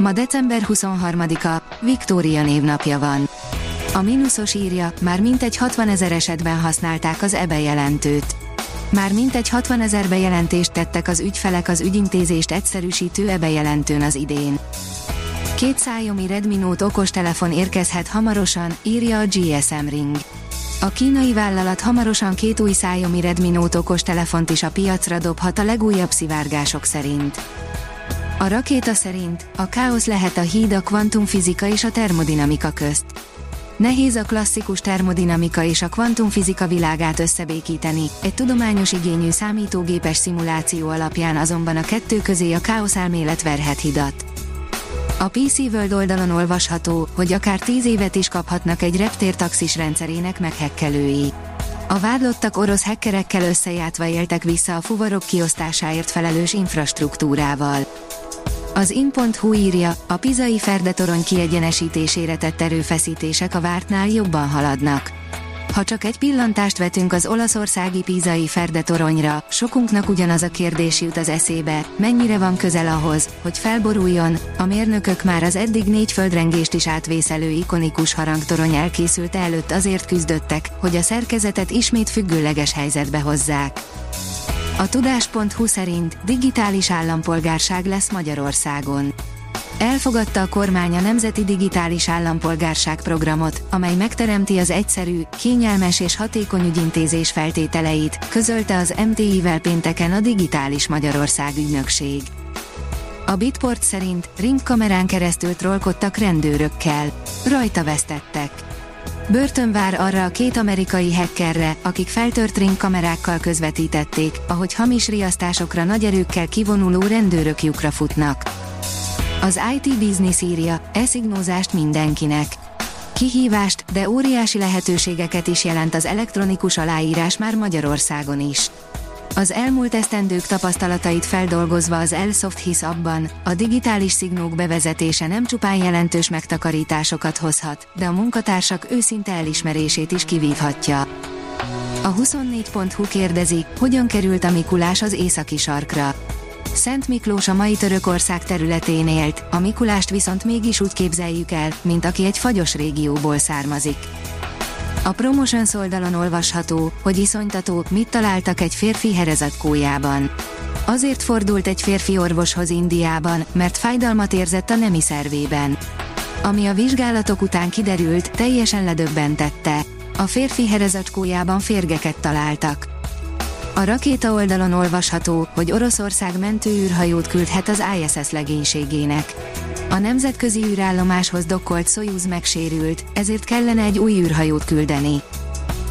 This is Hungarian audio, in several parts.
Ma december 23-a, Viktória névnapja van. A mínuszos írja, már mintegy 60 ezer esetben használták az EBE jelentőt. Már mintegy 60 ezer bejelentést tettek az ügyfelek az ügyintézést egyszerűsítő EBE jelentőn az idén. Két Xiaomi Redmi Note okostelefon érkezhet hamarosan, írja a GSM Ring. A kínai vállalat hamarosan két új Xiaomi Redmi Note okostelefont is a piacra dobhat a legújabb szivárgások szerint. A rakéta szerint a káosz lehet a híd a kvantumfizika és a termodinamika közt. Nehéz a klasszikus termodinamika és a kvantumfizika világát összebékíteni, egy tudományos igényű számítógépes szimuláció alapján azonban a kettő közé a káosz elmélet verhet hidat. A PC World oldalon olvasható, hogy akár 10 évet is kaphatnak egy reptértaxis rendszerének meghekkelői. A vádlottak orosz hekkerekkel összejátva éltek vissza a fuvarok kiosztásáért felelős infrastruktúrával. Az in.hu írja, a pizai ferdetorony kiegyenesítésére tett erőfeszítések a vártnál jobban haladnak. Ha csak egy pillantást vetünk az olaszországi pízai ferdetoronyra, sokunknak ugyanaz a kérdés jut az eszébe, mennyire van közel ahhoz, hogy felboruljon, a mérnökök már az eddig négy földrengést is átvészelő ikonikus harangtorony elkészült előtt azért küzdöttek, hogy a szerkezetet ismét függőleges helyzetbe hozzák. A tudás.hu szerint digitális állampolgárság lesz Magyarországon. Elfogadta a kormány a Nemzeti Digitális Állampolgárság programot, amely megteremti az egyszerű, kényelmes és hatékony ügyintézés feltételeit, közölte az MTI-vel pénteken a Digitális Magyarország ügynökség. A Bitport szerint ringkamerán keresztül trollkodtak rendőrökkel. Rajta vesztettek. Börtön vár arra a két amerikai hackerre, akik feltört ringkamerákkal közvetítették, ahogy hamis riasztásokra nagy erőkkel kivonuló rendőrök lyukra futnak. Az IT Business írja, eszignózást mindenkinek. Kihívást, de óriási lehetőségeket is jelent az elektronikus aláírás már Magyarországon is. Az elmúlt esztendők tapasztalatait feldolgozva az Elsoft hisz abban, a digitális szignók bevezetése nem csupán jelentős megtakarításokat hozhat, de a munkatársak őszinte elismerését is kivívhatja. A 24.hu kérdezi, hogyan került a Mikulás az északi sarkra. Szent Miklós a mai Törökország területén élt, a Mikulást viszont mégis úgy képzeljük el, mint aki egy fagyos régióból származik. A Promotions oldalon olvasható, hogy iszonytató, mit találtak egy férfi kójában. Azért fordult egy férfi orvoshoz Indiában, mert fájdalmat érzett a nemi szervében. Ami a vizsgálatok után kiderült, teljesen ledöbbentette. A férfi herezacskójában férgeket találtak. A rakéta oldalon olvasható, hogy Oroszország mentőűrhajót küldhet az ISS legénységének. A nemzetközi űrállomáshoz dokkolt Soyuz megsérült, ezért kellene egy új űrhajót küldeni.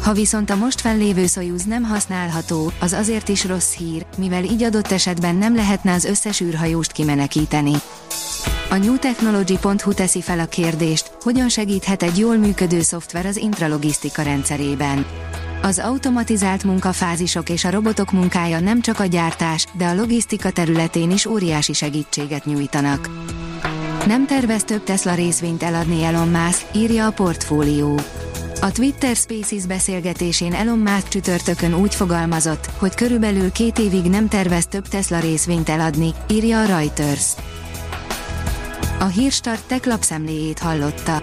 Ha viszont a most fennlévő Soyuz nem használható, az azért is rossz hír, mivel így adott esetben nem lehetne az összes űrhajóst kimenekíteni. A newtechnology.hu teszi fel a kérdést, hogyan segíthet egy jól működő szoftver az intralogisztika rendszerében. Az automatizált munkafázisok és a robotok munkája nem csak a gyártás, de a logisztika területén is óriási segítséget nyújtanak. Nem tervez több Tesla részvényt eladni Elon Musk, írja a portfólió. A Twitter Spaces beszélgetésén Elon Musk csütörtökön úgy fogalmazott, hogy körülbelül két évig nem tervez több Tesla részvényt eladni, írja a Reuters. A Hírstart tech lapszemléjét hallotta.